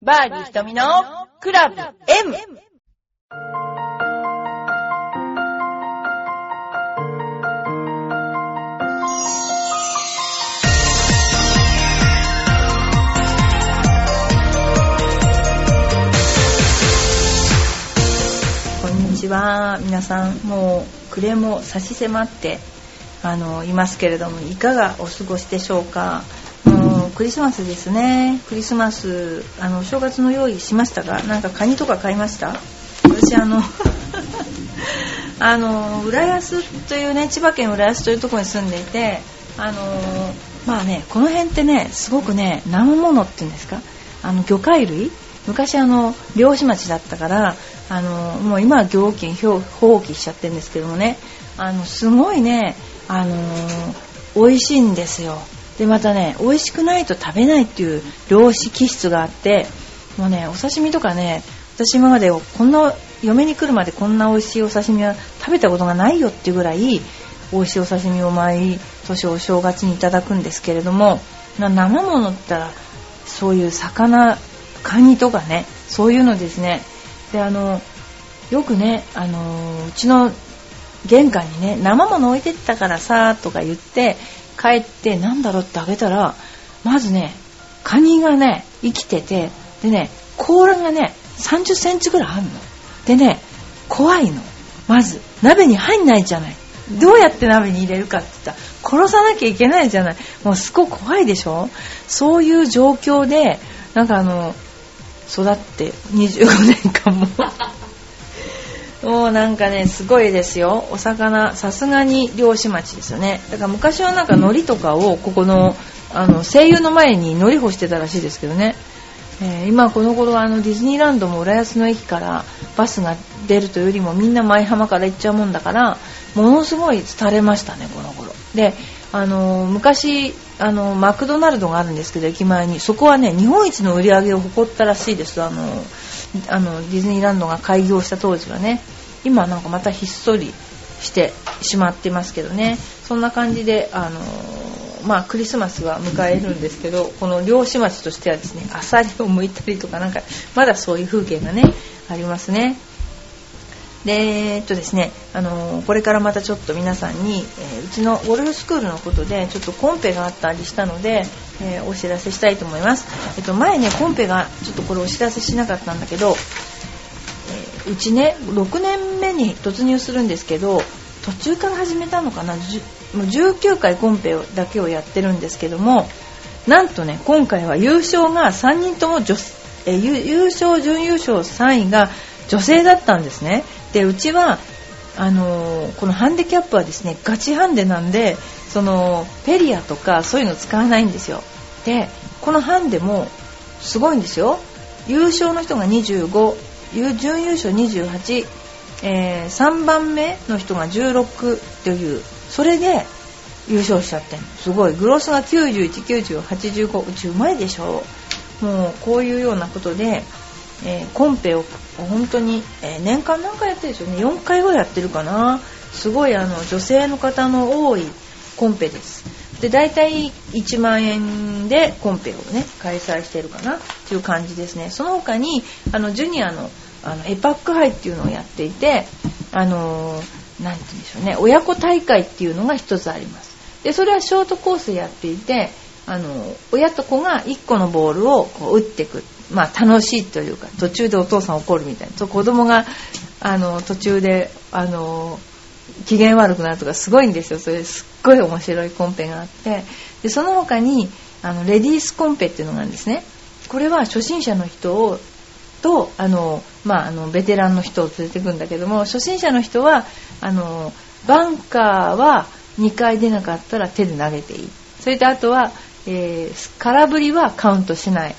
バーディー瞳のクラブ M! こんにちは皆さんもう暮れも差し迫ってあのいますけれどもいかがお過ごしでしょうか？クリスマスですね。クリスマスあの正月の用意しましたがなんかカニとか買いました？私あの あの浦安というね千葉県浦安というところに住んでいてあのまあねこの辺ってねすごくね生ものっていうんですか？あの魚介類？昔あの漁師町だったからあのもう今は料金放棄しちゃってるんですけどもね。あのすごいねあの美味しいんですよ。でまたね美味しくないと食べないっていう漁師気質があってもうねお刺身とかね私今までこんな嫁に来るまでこんな美味しいお刺身は食べたことがないよっていうぐらい美味しいお刺身を毎年お正月にいただくんですけれども生ものって言ったらそういう魚カニとかねそういうのですね。であのよくねあのうちの玄関にね生もの置いてったからさとか言って帰ってなんだろうってあげたらまずねカニがね生きててでね甲羅がね3 0センチぐらいあるの。でね怖いの。まず鍋に入んないじゃない。どうやって鍋に入れるかって言ったら殺さなきゃいけないじゃない。もうすごい怖いでしょ。そういう状況でなんかあの育って25年間も。もうなんかねすごいですよ。お魚さすがに漁師町ですよね。だから昔はなんか海苔とかをここのあの声優の前に海苔干してたらしいですけどね、えー、今この頃はあのディズニーランドも浦安の駅からバスが出るというよりもみんな舞浜から行っちゃうもんだからものすごい廃れましたねこの頃。であの昔あのマクドナルドがあるんですけど駅前に。そこはね日本一の売り上げを誇ったらしいです。あのあのディズニーランドが開業した当時はね。今なんかまたひっそりしてしまってますけどね。そんな感じであのまあクリスマスは迎えるんですけどこの漁師町としてはですねアサリを剥いたりとかなんかまだそういう風景がねありますね。でえっとですね、あのこれからまたちょっと皆さんに、えー、うちのゴルフスクールのことでちょっとコンペがあったりしたので、え、お知らせしたいと思います、えっと、前ねコンペがちょっとこれお知らせしなかったんだけど、うちね6年目に突入するんですけど途中から始めたのかなもう19回コンペだけをやってるんですけどもなんとね今回は優勝が3人とも女、え優勝準優勝3位が女性だったんですね。でうちはあのこのハンデキャップはですねガチハンデなんでそのペリアとかそういうの使わないんですよ。でこのハンデもすごいんですよ。優勝の人が25準優勝28、えー、3番目の人が16というそれで優勝しちゃってすごい。グロスが919085うちうまいでしょ。もうこういうようなことでえー、コンペを本当に、えー、年間何回やってるでしょうね。4回ぐらいやってるかな。すごいあの女性の方の多いコンペです。で大体1万円でコンペをね開催してるかなっていう感じですね。その他にあのジュニアのあのエパック杯っていうのをやっていてあの何、て言うんでしょうね親子大会っていうのが一つあります。でそれはショートコースやっていてあの親と子が1個のボールをこう打っていくまあ、楽しいというか途中でお父さん怒るみたいな子供があの途中であの機嫌悪くなるとかすごいんですよ。それすっごい面白いコンペがあって。でその他にあのレディースコンペっていうのがあるんですね。これは初心者の人をとあの、まあ、あのベテランの人を連れてくんだけども初心者の人はあのバンカーは2回出なかったら手で投げていい。それであとは、えー、空振りはカウントしない。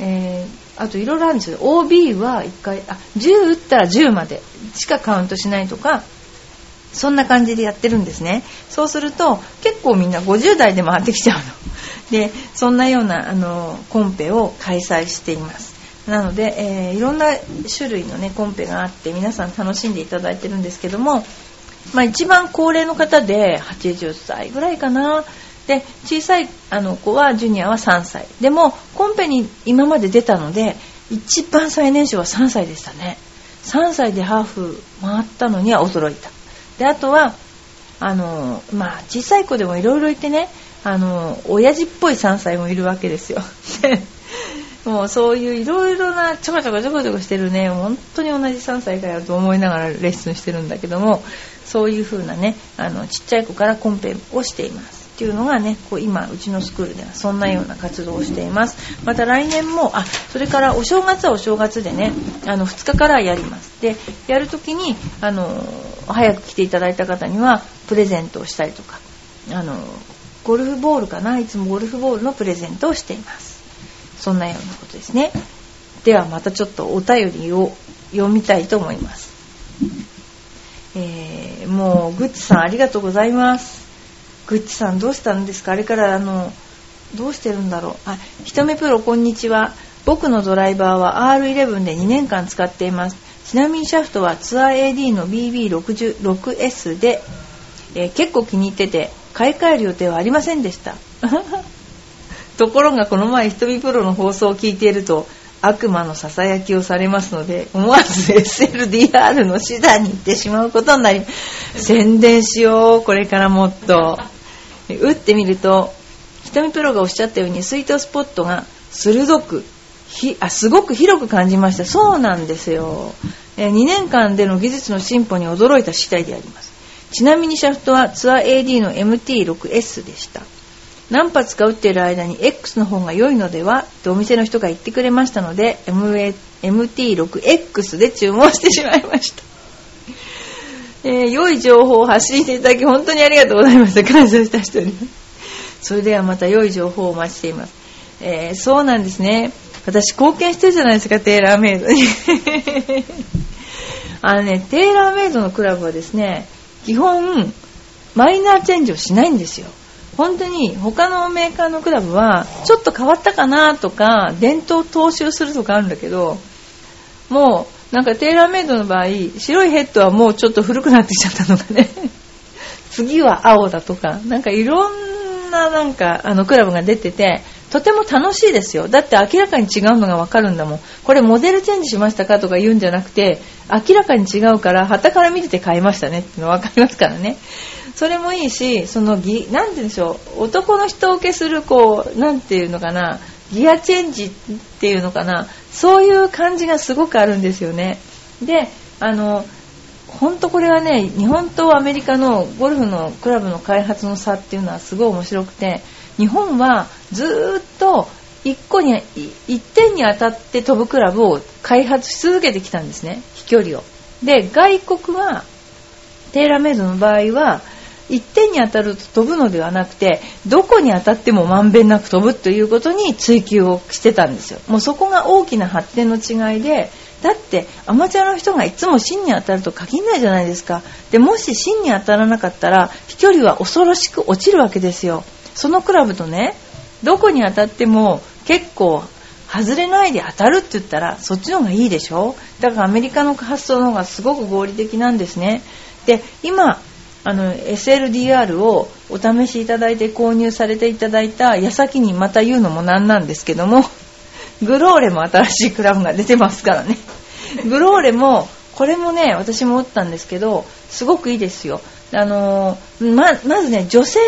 えー、あといろいろあるんですよ。OB は1回あ10打ったら10までしかカウントしないとかそんな感じでやってるんですね。そうすると結構みんな50代で回ってきちゃうの。でそんなようなあのコンペを開催しています。なので、えー、いろんな種類のねコンペがあって皆さん楽しんでいただいてるんですけどもまあ、一番高齢の方で80歳ぐらいかな。で小さいあの子はジュニアは3歳。でもコンペに今まで出たので一番最年少は3歳でしたね。3歳でハーフ回ったのには驚いた。であとはあのまあ小さい子でもいろいろいてねあの親父っぽい3歳もいるわけですよ。もうそういういろいろなちょこちょこちょこちょこしてるね本当に同じ3歳かよと思いながらレッスンしてるんだけどもそういう風なねあのちっちゃい子からコンペをしています。っていうのがねこう今うちのスクールではそんなような活動をしています。また来年もあそれからお正月はお正月でねあの2日からやります。でやるときにあの早く来ていただいた方にはプレゼントをしたりとかあのゴルフボールかないつもゴルフボールのプレゼントをしています。そんなようなことですね。ではまたちょっとお便りを読みたいと思います、えー、もうグッチさんありがとうございます。グッチさんどうしたんですか？あれからあのどうしてるんだろう？あひとめプロこんにちは。僕のドライバーは R11 で2年間使っています。ちなみにシャフトはツアー AD の BB66S で、えー、結構気に入ってて買い替える予定はありませんでした。ところがこの前ひとみプロの放送を聞いていると悪魔のささやきをされますので思わず SLDR の手段に行ってしまうことになり宣伝しようこれからもっと。打ってみるとひとみプロがおっしゃったようにスイートスポットが鋭くひあすごく広く感じました。そうなんですよ。2年間での技術の進歩に驚いた次第であります。ちなみにシャフトはツアー AD の MT6S でした。何発か打っている間に X の方が良いのではってお店の人が言ってくれましたので MT6X で注文してしまいました、えー、良い情報を発信していただき本当にありがとうございました感謝した人にそれではまた良い情報をお待ちしています、えー、そうなんですね。私貢献してるじゃないですかテーラーメイドに。あのねテーラーメイドのクラブはですね基本マイナーチェンジをしないんですよ。本当に他のメーカーのクラブはちょっと変わったかなとか伝統踏襲するとかあるんだけどもうなんかテーラーメイドの場合白いヘッドはもうちょっと古くなってきちゃったのがね。次は青だとかなんかいろんななんかあのクラブが出ててとても楽しいですよ。だって明らかに違うのがわかるんだもん。これモデルチェンジしましたかとか言うんじゃなくて明らかに違うから旗から見てて買いましたねっての分かりますからねそれもいいしそのぎなんて言うんでしょう男の人受けするこうなんていうのかなギアチェンジっていうのかなそういう感じがすごくあるんですよね。であの本当これはね日本とアメリカのゴルフのクラブの開発の差っていうのはすごい面白くて日本はずっと1個に1点に当たって飛ぶクラブを開発し続けてきたんですね飛距離を。で外国はテーラーメイドの場合は一点に当たると飛ぶのではなくてどこに当たってもまんべんなく飛ぶということに追求をしてたんですよ。もうそこが大きな発展の違いでだってアマチュアの人がいつも芯に当たると限らないじゃないですか。でもし芯に当たらなかったら飛距離は恐ろしく落ちるわけですよ。そのクラブとねどこに当たっても結構外れないで当たるって言ったらそっちの方がいいでしょ。だからアメリカの発想の方がすごく合理的なんですね。で今あの SLDR をお試しいただいて購入されていただいた矢先にまた言うのもなんなんですけども グローレも新しいクラブが出てますからね。グローレもこれもね私も打ったんですけどすごくいいですよ。あのままずね女性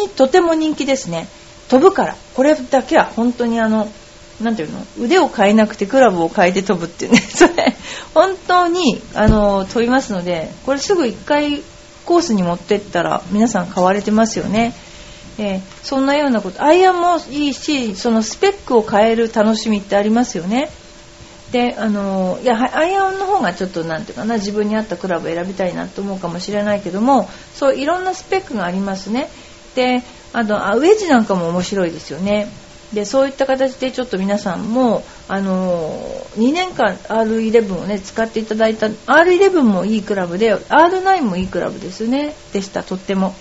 にとても人気ですね。飛ぶから。これだけは本当にあのなんていうの？腕を変えなくてクラブを変えて飛ぶっていうね。それ本当にあの飛びますのでこれすぐ1回コースに持ってったら皆さん買われてますよね。えー、そんなようなことアイアンもいいしそのスペックを変える楽しみってありますよね。であのいやアイアンの方がちょっとなんていうかな自分に合ったクラブを選びたいなと思うかもしれないけどもそういろんなスペックがありますね。であとウェッジなんかも面白いですよね。でそういった形でちょっと皆さんもあの2年間 R11 をね使っていただいた R11 もいいクラブで R9 もいいクラブですね。でしたとっても。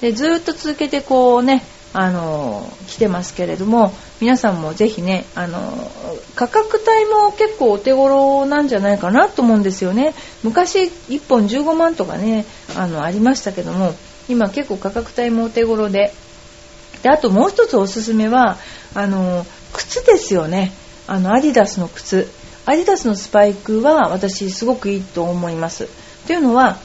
でずっと続けてこうねあの来てますけれども皆さんもぜひねあの価格帯も結構お手頃なんじゃないかなと思うんですよね。昔1本15万とかねあのありましたけども今結構価格帯もお手頃で。であともう一つおすすめはあの靴ですよね。あのアディダスの靴。アディダスのスパイクは私すごくいいと思います。というのは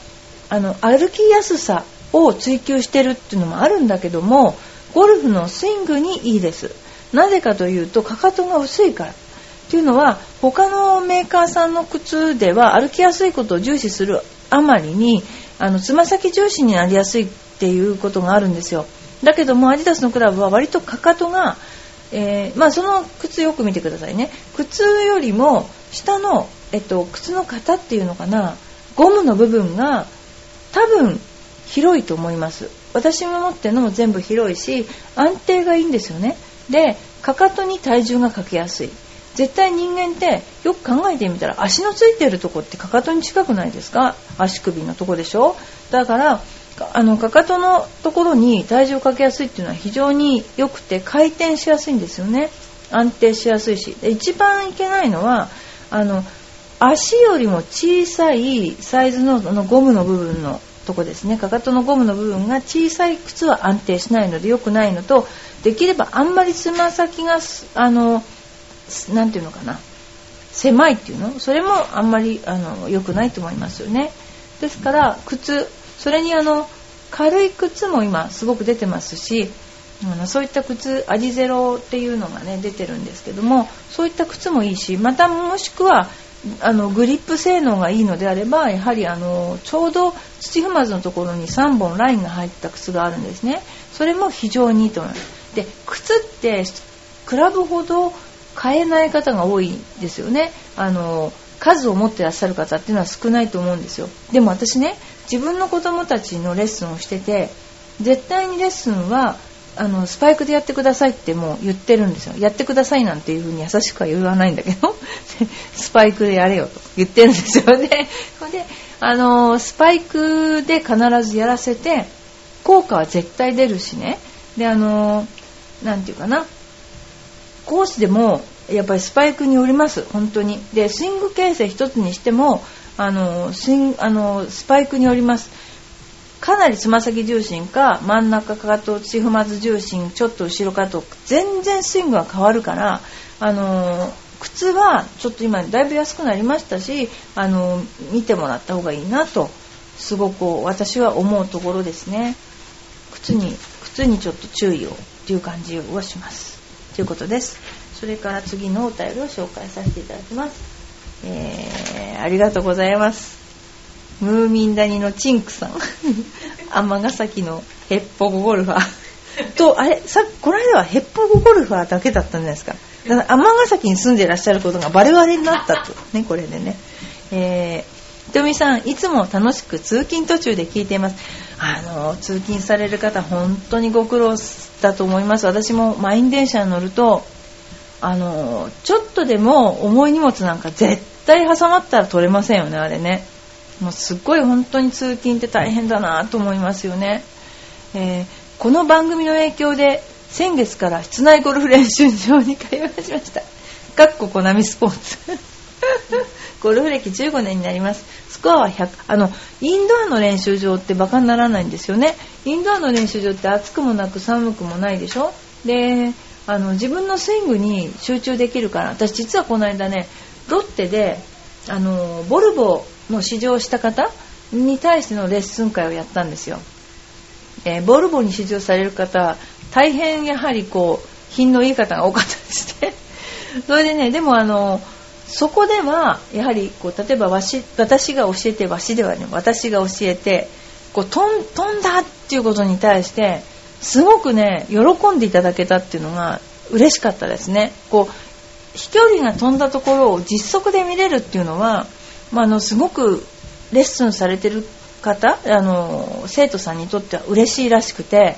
あの歩きやすさを追求してるっていうのもあるんだけどもゴルフのスイングにいいです。なぜかというとかかとが薄いから。っていうのは他のメーカーさんの靴では歩きやすいことを重視するあまりにあのつま先重心になりやすいっていうことがあるんですよ。だけどもアディダスのクラブは割とかかとが、えー、まあ、その靴よく見てくださいね。靴よりも下の、えっと、靴の型っていうのかな。ゴムの部分が多分広いと思います。私が持ってるのも全部広いし安定がいいんですよね。でかかとに体重がかけやすい。絶対人間ってよく考えてみたら足のついてるとこってかかとに近くないですか？足首のとこでしょ？だからあのかかとのところに体重をかけやすいっていうのは非常に良くて回転しやすいんですよね。安定しやすいし。一番いけないのはあの足よりも小さいサイズののゴムの部分のとこですね。かかとのゴムの部分が小さい靴は安定しないので良くないのとできればあんまりつま先があの何て言うのかな。狭いっていうの？それもあんまりあの良くないと思いますよね。ですから靴それにあの軽い靴も今すごく出てますしあのそういった靴アジゼロっていうのがね出てるんですけどもそういった靴もいいしまたもしくはあのグリップ性能がいいのであればやはりあのちょうど土踏まずのところに3本ラインが入った靴があるんですね。それも非常にいいと思います。で靴ってクラブほど買えない方が多いですよね。あの数を持ってらっしゃる方っていうのは少ないと思うんですよ。でも私ね自分の子供たちのレッスンをしてて絶対にレッスンはあのスパイクでやってくださいってもう言ってるんですよ。やってくださいなんていう風に優しくは言わないんだけど スパイクでやれよと言ってるんですよね。であのスパイクで必ずやらせて効果は絶対出るしね。であの何て言うかな。コースでもやっぱりスパイクによります。本当に。でスイング形成一つにしてもあのスあのスパイクによりますかなりつま先重心か真ん中かと土踏まず重心ちょっと後ろかと全然スイングが変わるからあの靴はちょっと今だいぶ安くなりましたしあの見てもらった方がいいなとすごく私は思うところですね靴に靴にちょっと注意をっていう感じをしますということです。それから次のお便りを紹介させていただきます。えー、ありがとうございます。ムーミン谷のチンクさん。尼崎のヘッポゴゴルファー。と、あれ、さこの間はヘッポゴゴルファーだけだったんじゃないですか。だから尼崎に住んでいらっしゃることがバレバレになったと。ね、これでね。えー、ひとみさん、いつも楽しく通勤途中で聞いています。あの、通勤される方、本当にご苦労だと思います私も満員電車に乗るとあのちょっとでも重い荷物なんか絶対挟まったら取れませんよねあれね。もうすっごい本当に通勤って大変だなと思いますよね、えー、この番組の影響で先月から室内ゴルフ練習場に通い始めました。かっこコナミスポーツ。ゴルフ歴15年になります。スコアは100あのインドアの練習場ってバカにならないんですよね。インドアの練習場って暑くもなく寒くもないでしょ。であの自分のスイングに集中できるから私実はこの間ねロッテであのボルボの試乗した方に対してのレッスン会をやったんですよ、えー、ボルボに試乗される方大変やはりこう品のいい方が多かったですねそれでねでもあのそこではやはりこう例えばわし私が教えてわしではね私が教えてこう飛ん飛んだっていうことに対してすごくね喜んでいただけたっていうのが嬉しかったですね。こう飛距離が飛んだところを実測で見れるっていうのは、まあ、あのすごくレッスンされてる方あの生徒さんにとっては嬉しいらしくて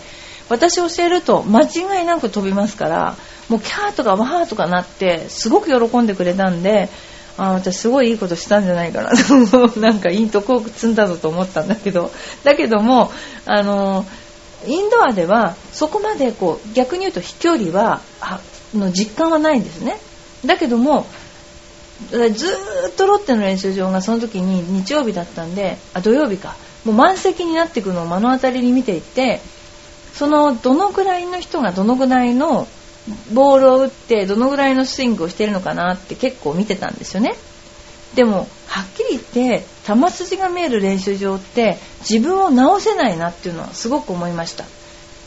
私教えると間違いなく飛びますからもうキャーとかワーとかなってすごく喜んでくれたんであ私すごいいいことしたんじゃないかな なんかイントコーク積んだぞと思ったんだけど。だけどもあのインドアではそこまでこう逆に言うと飛距離はあの実感はないんですね。だけどもずっとロッテの練習場がその時に日曜日だったんであ土曜日か。もう満席になっていくのを目の当たりに見ていてそのどのぐらいの人がどのぐらいのボールを打ってどのぐらいのスイングをしてるのかなって結構見てたんですよね。でもはっきり言って球筋が見える練習場って自分を直せないなっていうのはすごく思いました。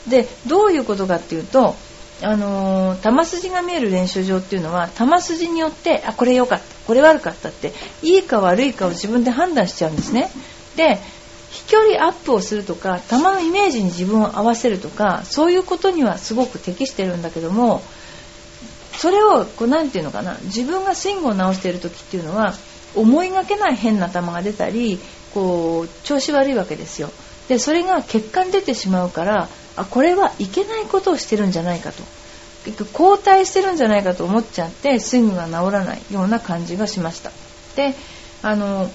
でどういうことかっていうとあのー、球筋が見える練習場っていうのは球筋によってあこれ良かったこれ悪かったっていいか悪いかを自分で判断しちゃうんですね。で飛距離アップをするとか球のイメージに自分を合わせるとかそういうことにはすごく適してるんだけどもそれをこうなていうのかな自分がスイングを直している時っていうのは思いがけない変な球が出たりこう調子悪いわけですよ。でそれが結果に出てしまうからあこれはいけないことをしてるんじゃないかと。後退してるんじゃないかと思っちゃってスイングが治らないような感じがしました。であの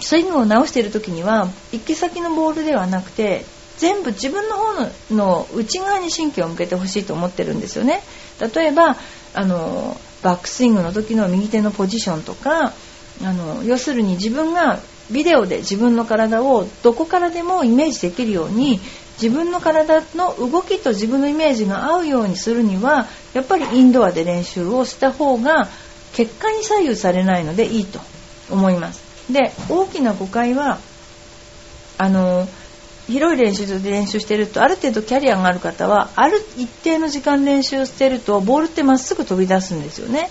スイングを直している時には行き先のボールではなくて全部自分の方のの内側に神経を向けてほしいと思ってるんですよね。例えばあのバックスイングの時の右手のポジションとかあの要するに自分がビデオで自分の体をどこからでもイメージできるように自分の体の動きと自分のイメージが合うようにするにはやっぱりインドアで練習をした方が結果に左右されないのでいいと思います。で大きな誤解はあの広い練習場で練習してるとある程度キャリアがある方はある一定の時間練習してるとボールってまっすぐ飛び出すんですよね。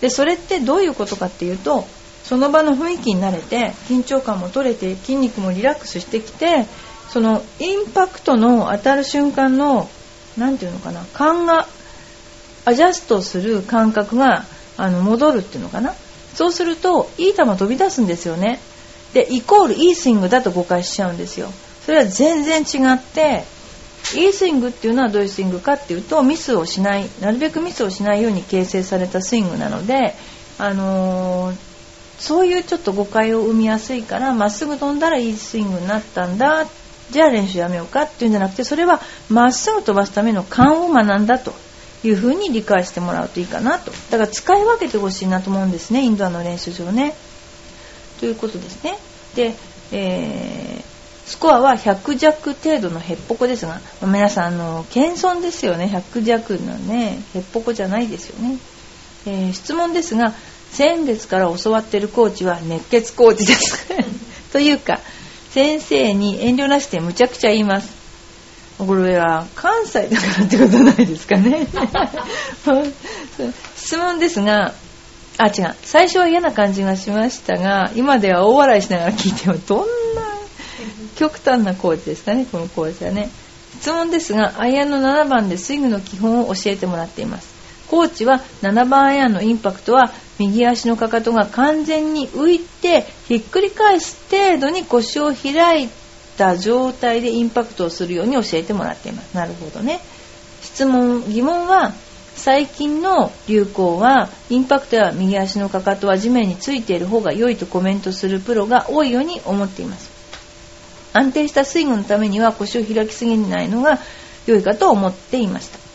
でそれってどういうことかっていうとその場の雰囲気に慣れて緊張感も取れて筋肉もリラックスしてきてそのインパクトの当たる瞬間の何て言うのかな勘がアジャストする感覚があの戻るっていうのかな。そうするといい球飛び出すんですよね。でイコールいいスイングだと誤解しちゃうんですよ。それは全然違っていいスイングっていうのはどういうスイングかっていうとミスをしないなるべくミスをしないように形成されたスイングなので、あのー、そういうちょっと誤解を生みやすいからまっすぐ飛んだらいいスイングになったんだっじゃあ練習やめようかっていうんじゃなくてそれはまっすぐ飛ばすための勘を学んだというふうに理解してもらうといいかなと。だから使い分けてほしいなと思うんですねインドアの練習場ね。ということですね。で、えー、スコアは100弱程度のヘッポコですが皆さんあの謙遜ですよね。100弱のねヘッポコじゃないですよね、えー、質問ですが先月から教わってるコーチは熱血コーチです。というか先生に遠慮なしでむちゃくちゃ言います。これは関西だからってことないですかね。質問ですがあ違う。最初は嫌な感じがしましたが今では大笑いしながら聞いてもどんな極端なコーチですかねこのコーチはね。質問ですがアイアンの7番でスイングの基本を教えてもらっています。コーチは7番アイアンのインパクトは右足のかかとが完全に浮いてひっくり返す程度に腰を開いた状態でインパクトをするように教えてもらっています。なるほどね。質問疑問は最近の流行はインパクトや右足のかかとは地面についている方が良いとコメントするプロが多いように思っています。安定したスイングのためには腰を開きすぎないのが良いかと思っていました。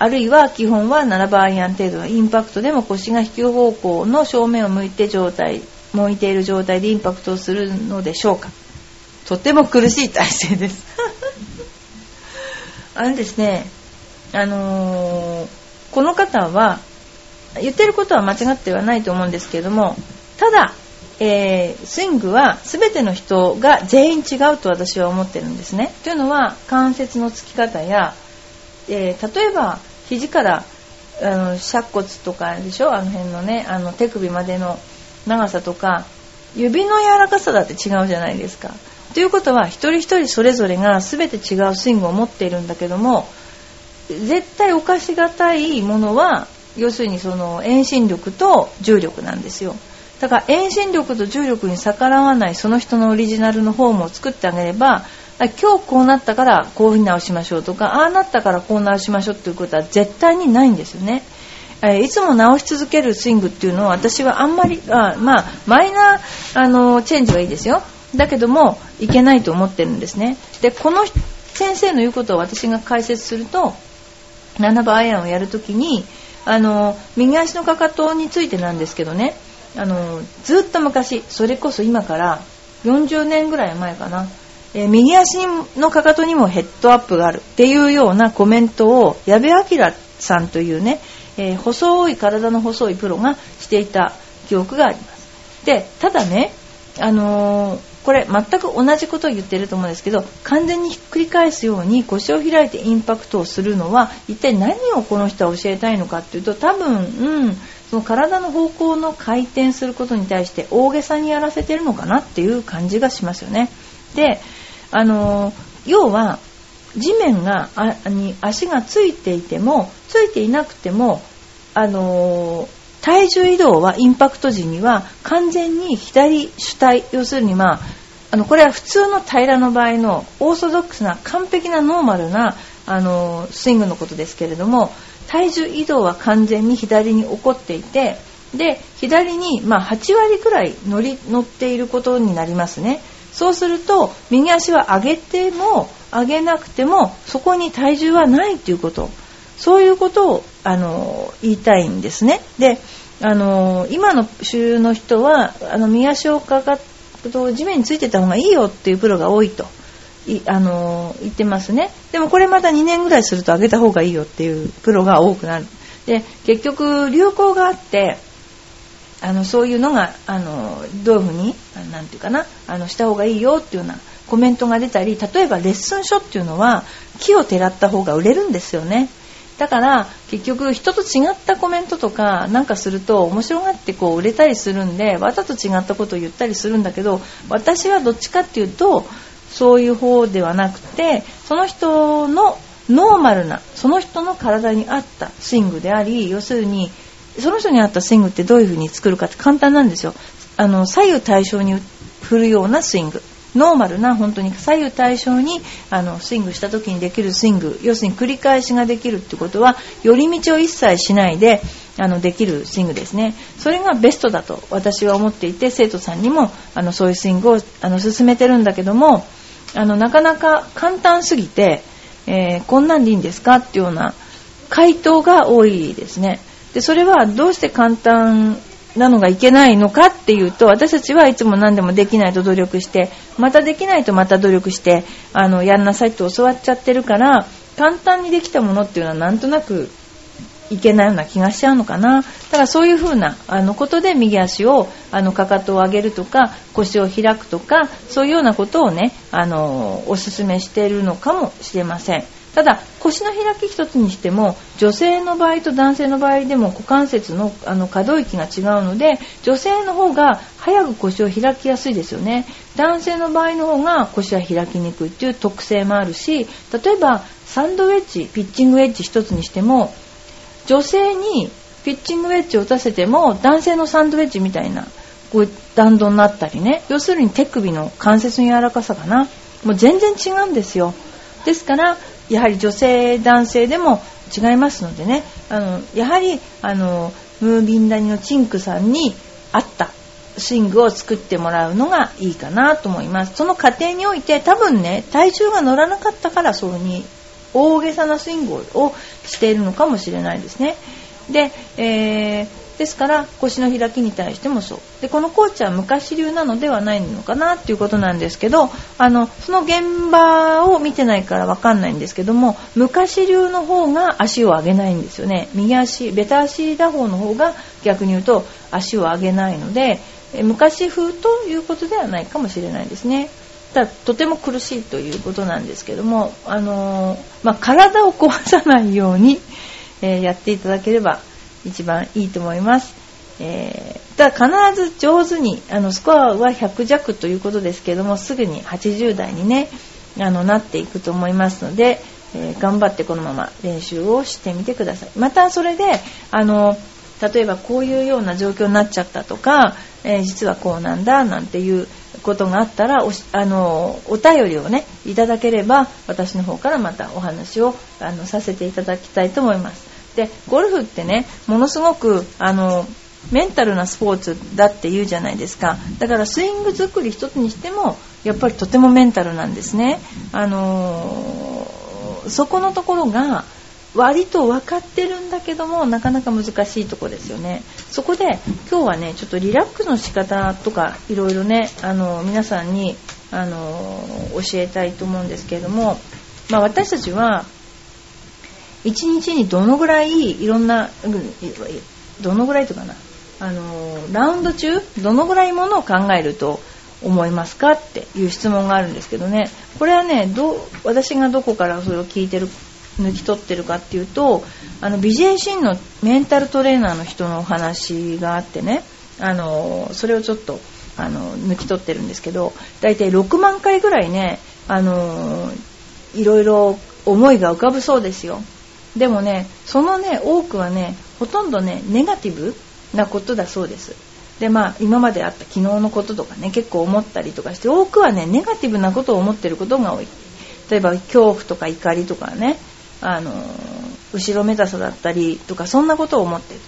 あるいは基本は7番アイアン程度のインパクトでも腰が引き方向の正面を向いて状態向いている状態でインパクトをするのでしょうか。とても苦しい体勢です。あのですねあのー、この方は言ってることは間違ってはないと思うんですけれどもただ、えー、スイングは全ての人が全員違うと私は思ってるんですね。というのは関節のつき方や、えー、例えば肘からあの尺骨とかでしょ？あの辺のねあの手首までの長さとか指の柔らかさだって違うじゃないですか。ということは一人一人それぞれが全て違うスイングを持っているんだけども絶対犯しがたいものは要するにその遠心力と重力なんですよ。だから遠心力と重力に逆らわないその人のオリジナルのフォームを作ってあげれば今日こうなったからこういうふうに直しましょうとかああなったからこう直しましょうっていうことは絶対にないんですよね。えいつも直し続けるスイングっていうのは私はあんまりあまあマイナーあのチェンジはいいですよ。だけどもいけないと思ってるんですね。でこの先生の言うことを私が解説すると7番アイアンをやるときにあの右足のかかとについてなんですけどね。あのずっと昔それこそ今から40年ぐらい前かな。えー、右足のかかとにもヘッドアップがあるっていうようなコメントを矢部明さんというね、えー、細い体の細いプロがしていた記憶がありますでただねあの、これ全く同じことを言ってると思うんですけど完全にひっくり返すように腰を開いてインパクトをするのは一体何をこの人は教えたいのかっていうと多分、うん、その体の方向の回転することに対して大げさにやらせてるのかなっていう感じがしますよね。であの要は地面があに足がついていてもついていなくてもあの体重移動はインパクト時には完全に左主体要するにまああのこれは普通の平らの場合のオーソドックスな完璧なノーマルなあのスイングのことですけれども体重移動は完全に左に起こっていてで左に、まあ、8割くらい乗り乗っていることになりますね。そうすると右足は上げても上げなくてもそこに体重はないということ。そういうことをあの言いたいんですね。であの今の週の人はあの右足をかかと地面についてた方がいいよっていうプロが多いと。いあの言ってますね。でもこれまた2年ぐらいすると上げた方がいいよっていうプロが多くなる。で結局流行があってあのそういうのがあのどういうふうになんていうかなあのした方がいいよっていうようなコメントが出たり例えばレッスン書っていうのは木をてらった方が売れるんですよね。だから結局人と違ったコメントとかなんかすると面白がってこう売れたりするんでわざと違ったことを言ったりするんだけど私はどっちかっていうとそういう方ではなくてその人のノーマルなその人の体に合ったスイングであり要するにその人に合ったスイングってどういう風に作るかって簡単なんですよ。あの左右対称に振るようなスイング。ノーマルな本当に左右対称にあのスイングした時にできるスイング。要するに繰り返しができるってことは寄り道を一切しないであのできるスイングですね。それがベストだと私は思っていて生徒さんにもあのそういうスイングをあの進めてるんだけどもあのなかなか簡単すぎて、えー、こんなんでいいんですかっていうような回答が多いですね。でそれはどうして簡単なのがいけないのかっていうと私たちはいつも何でもできないと努力してまたできないとまた努力してあのやんなさいって教わっちゃってるから簡単にできたものっていうのはなんとなくいけないような気がしちゃうのかなだからそういうふうなあのことで右足をあのかかとを上げるとか腰を開くとかそういうようなことをねあのおすすめしているのかもしれません。ただ腰の開き一つにしても女性の場合と男性の場合でも股関節のあの可動域が違うので女性の方が早く腰を開きやすいですよね。男性の場合の方が腰は開きにくいっていう特性もあるし例えばサンドウェッジピッチングウェッジ一つにしても女性にピッチングウェッジを打たせても男性のサンドウェッジみたいなこう弾道になったりね。要するに手首の関節の柔らかさかな。もう全然違うんですよ。ですからやはり女性男性でも違いますのでね。あのやはりあのムービン谷のチンクさんに合ったスイングを作ってもらうのがいいかなと思います。その過程において多分ね体重が乗らなかったからそうに大げさなスイングをしているのかもしれないですね。で、えーですから腰の開きに対してもそうでこのコーチは昔流なのではないのかなっていうことなんですけどあのその現場を見てないから分かんないんですけども昔流の方が足を上げないんですよね右足ベタ足打法の方が逆に言うと足を上げないので昔風ということではないかもしれないですね。たとても苦しいということなんですけども、あの、まあ、体を壊さないように、えー、やっていただければ一番いいと思います。えー、ただ必ず上手にあのスコアは100弱ということですけどもすぐに80代にねあのなっていくと思いますので、えー、頑張ってこのまま練習をしてみてくださいまたそれであの例えばこういうような状況になっちゃったとか、えー、実はこうなんだなんていうことがあったらおあのお便りをねいただければ私の方からまたお話をあのさせていただきたいと思いますでゴルフってねものすごくあのメンタルなスポーツだって言うじゃないですか。だからスイング作り一つにしてもやっぱりとてもメンタルなんですね。あのー、そこのところが割と分かってるんだけどもなかなか難しいとこですよね。そこで今日はねちょっとリラックスの仕方とかいろいろねあの皆さんにあの教えたいと思うんですけれども、まあ、私たちは1日にどのぐらいいろんなどのぐらいとかな。あのラウンド中どのぐらいものを考えると思いますかっていう質問があるんですけどね。これはねど私がどこからそれを聞いてる抜き取ってるかっていうとあの BJC のメンタルトレーナーの人のお話があってね。あのそれをちょっとあの抜き取ってるんですけど大体6万回ぐらいねあのいろいろ思いが浮かぶそうですよ。でもねそのね多くはねほとんどねネガティブなことだそうです。でまあ今まであった昨日のこととかね結構思ったりとかして多くはねネガティブなことを思ってることが多い。例えば恐怖とか怒りとかねあの後ろめたさだったりとかそんなことを思ってる。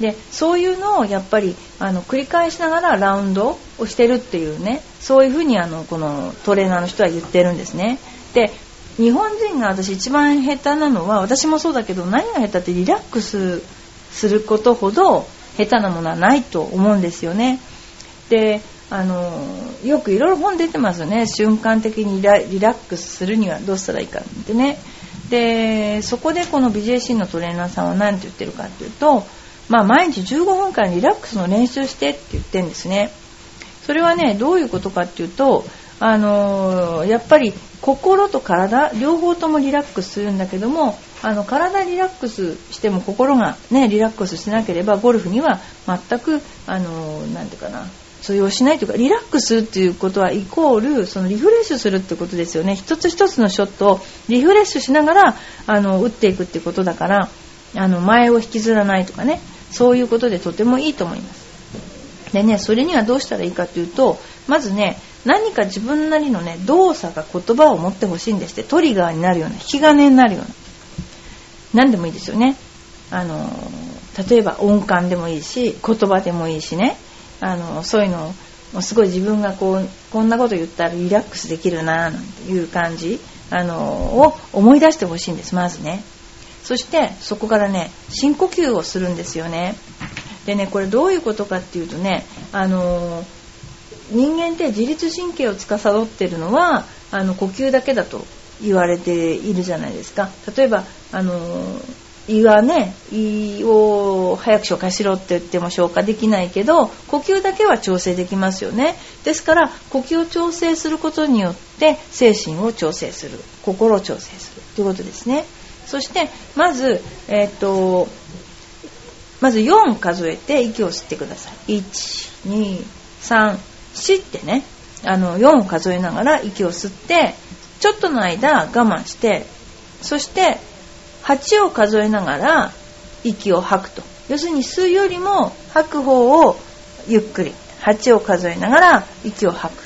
でそういうのをやっぱりあの繰り返しながらラウンドをしてるっていうねそういうふうにあのこのトレーナーの人は言ってるんですね。で日本人が私一番下手なのは私もそうだけど何が下手ってリラックスすることほど下手なものはないと思うんですよね。であのよくいろいろ本出てますよね。瞬間的にリラックスするにはどうしたらいいかってね。でそこでこの BJC のトレーナーさんは何て言ってるかっていうと、まあ、毎日15分間リラックスの練習してって言ってるんですね。それはねどういうことかっていうとあのやっぱり心と体両方ともリラックスするんだけどもあの体リラックスしても心が、ね、リラックスしなければゴルフには全くあのなんていうかな通用しないというかリラックスっていうことはイコールそのリフレッシュするってことですよね。一つ一つのショットをリフレッシュしながらあの打っていくっていうことだからあの前を引きずらないとかね。そういうことでとてもいいと思います。でねそれにはどうしたらいいかというとまずね何か自分なりのね動作が言葉を持ってほしいんですって。トリガーになるような引き金になるような。何でもいいですよね。あの例えば音感でもいいし言葉でもいいしね。あのそういうのをすごい自分がこうこんなこと言ったらリラックスできるななんていう感じ。あのを思い出してほしいんですまずね。そしてそこからね深呼吸をするんですよね。でねこれどういうことかっていうとねあの人間って自律神経を司ってるのはあの呼吸だけだと言われているじゃないですか。例えばあの胃はね胃を早く消化しろって言っても消化できないけど呼吸だけは調整できますよね。ですから呼吸を調整することによって精神を調整する。心を調整する。ということですね。そしてまずえっ、とまず4数えて息を吸ってください。1 2 3 1234ってねあの4を数えながら息を吸ってちょっとの間我慢してそして8を数えながら息を吐くと。要するに吸うよりも吐く方をゆっくり8を数えながら息を吐く。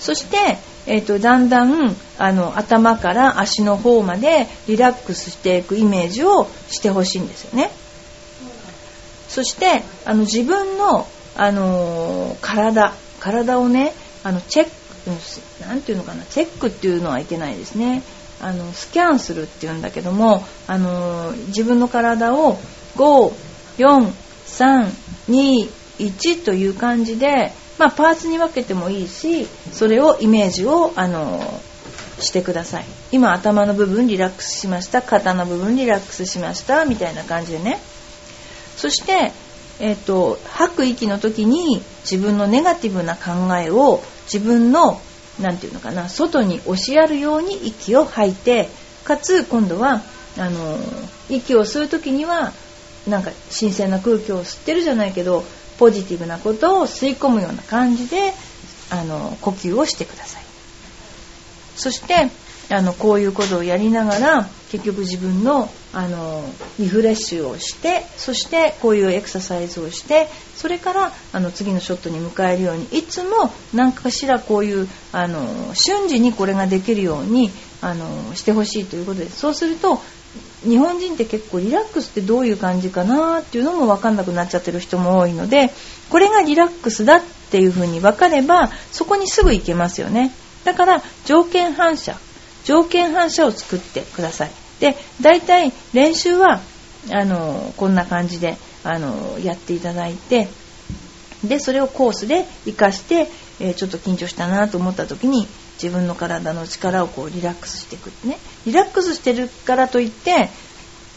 そして、えーと、だんだんあの頭から足の方までリラックスしていくイメージをしてほしいんですよね。そしてあの自分の、あの、体体をねあのチェックなんていうのかなチェックっていうのはいけないですね。あのスキャンするっていうんだけどもあの自分の体を54321という感じで、まあ、パーツに分けてもいいしそれをイメージをあのしてください。今頭の部分リラックスしました。肩の部分リラックスしました。みたいな感じでね。そして、えーと吐く息の時に自分のネガティブな考えを自分の何て言うのかな外に押しやるように息を吐いてかつ今度はあの息を吸う時にはなんか新鮮な空気を吸ってるじゃないけどポジティブなことを吸い込むような感じであの呼吸をしてください。そしてあのこういうことをやりながら結局自分のあのリフレッシュをしてそしてこういうエクササイズをしてそれからあの次のショットに迎えるようにいつも何かしらこういうあの瞬時にこれができるようにあのしてほしいということです。そうすると日本人って結構リラックスってどういう感じかなっていうのも分かんなくなっちゃってる人も多いのでこれがリラックスだっていうふうに分かればそこにすぐ行けますよね。だから条件反射。条件反射を作ってください。で大体練習はあのこんな感じであのやっていただいてでそれをコースで活かして、えー、ちょっと緊張したなと思った時に自分の体の力をこうリラックスしていくね。リラックスしてるからといって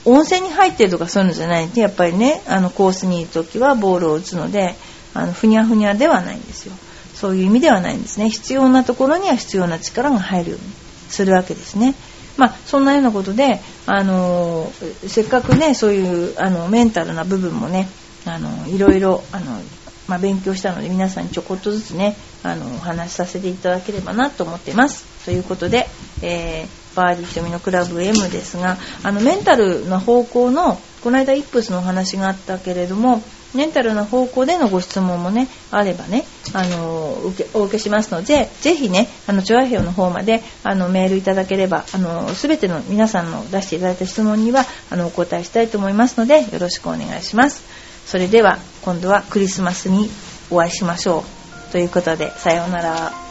温泉に入ってるとかそういうのじゃないんでやっぱりねあのコースにいる時はボールを打つのであのふにゃふにゃではないんですよ。そういう意味ではないんですね。必要なところには必要な力が入るように。するわけですねまあ、そんなようなことで、あのせっかくねそういうあのメンタルな部分もねあのいろいろあの、まあ、勉強したので皆さんにちょこっとずつねあのお話しさせていただければなと思っています。ということで、えー、バーディー瞳のクラブ M ですがあのメンタルな方向のこの間イップスのお話があったけれどもメンタルの方向でのご質問もねあればねあの受けお受けしますのでぜひねあの調和表の方まであのメールいただければあの全ての皆さんの出していただいた質問にはあのお答えしたいと思いますのでよろしくお願いしますそれでは今度はクリスマスにお会いしましょうということでさようなら。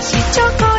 しチョコ。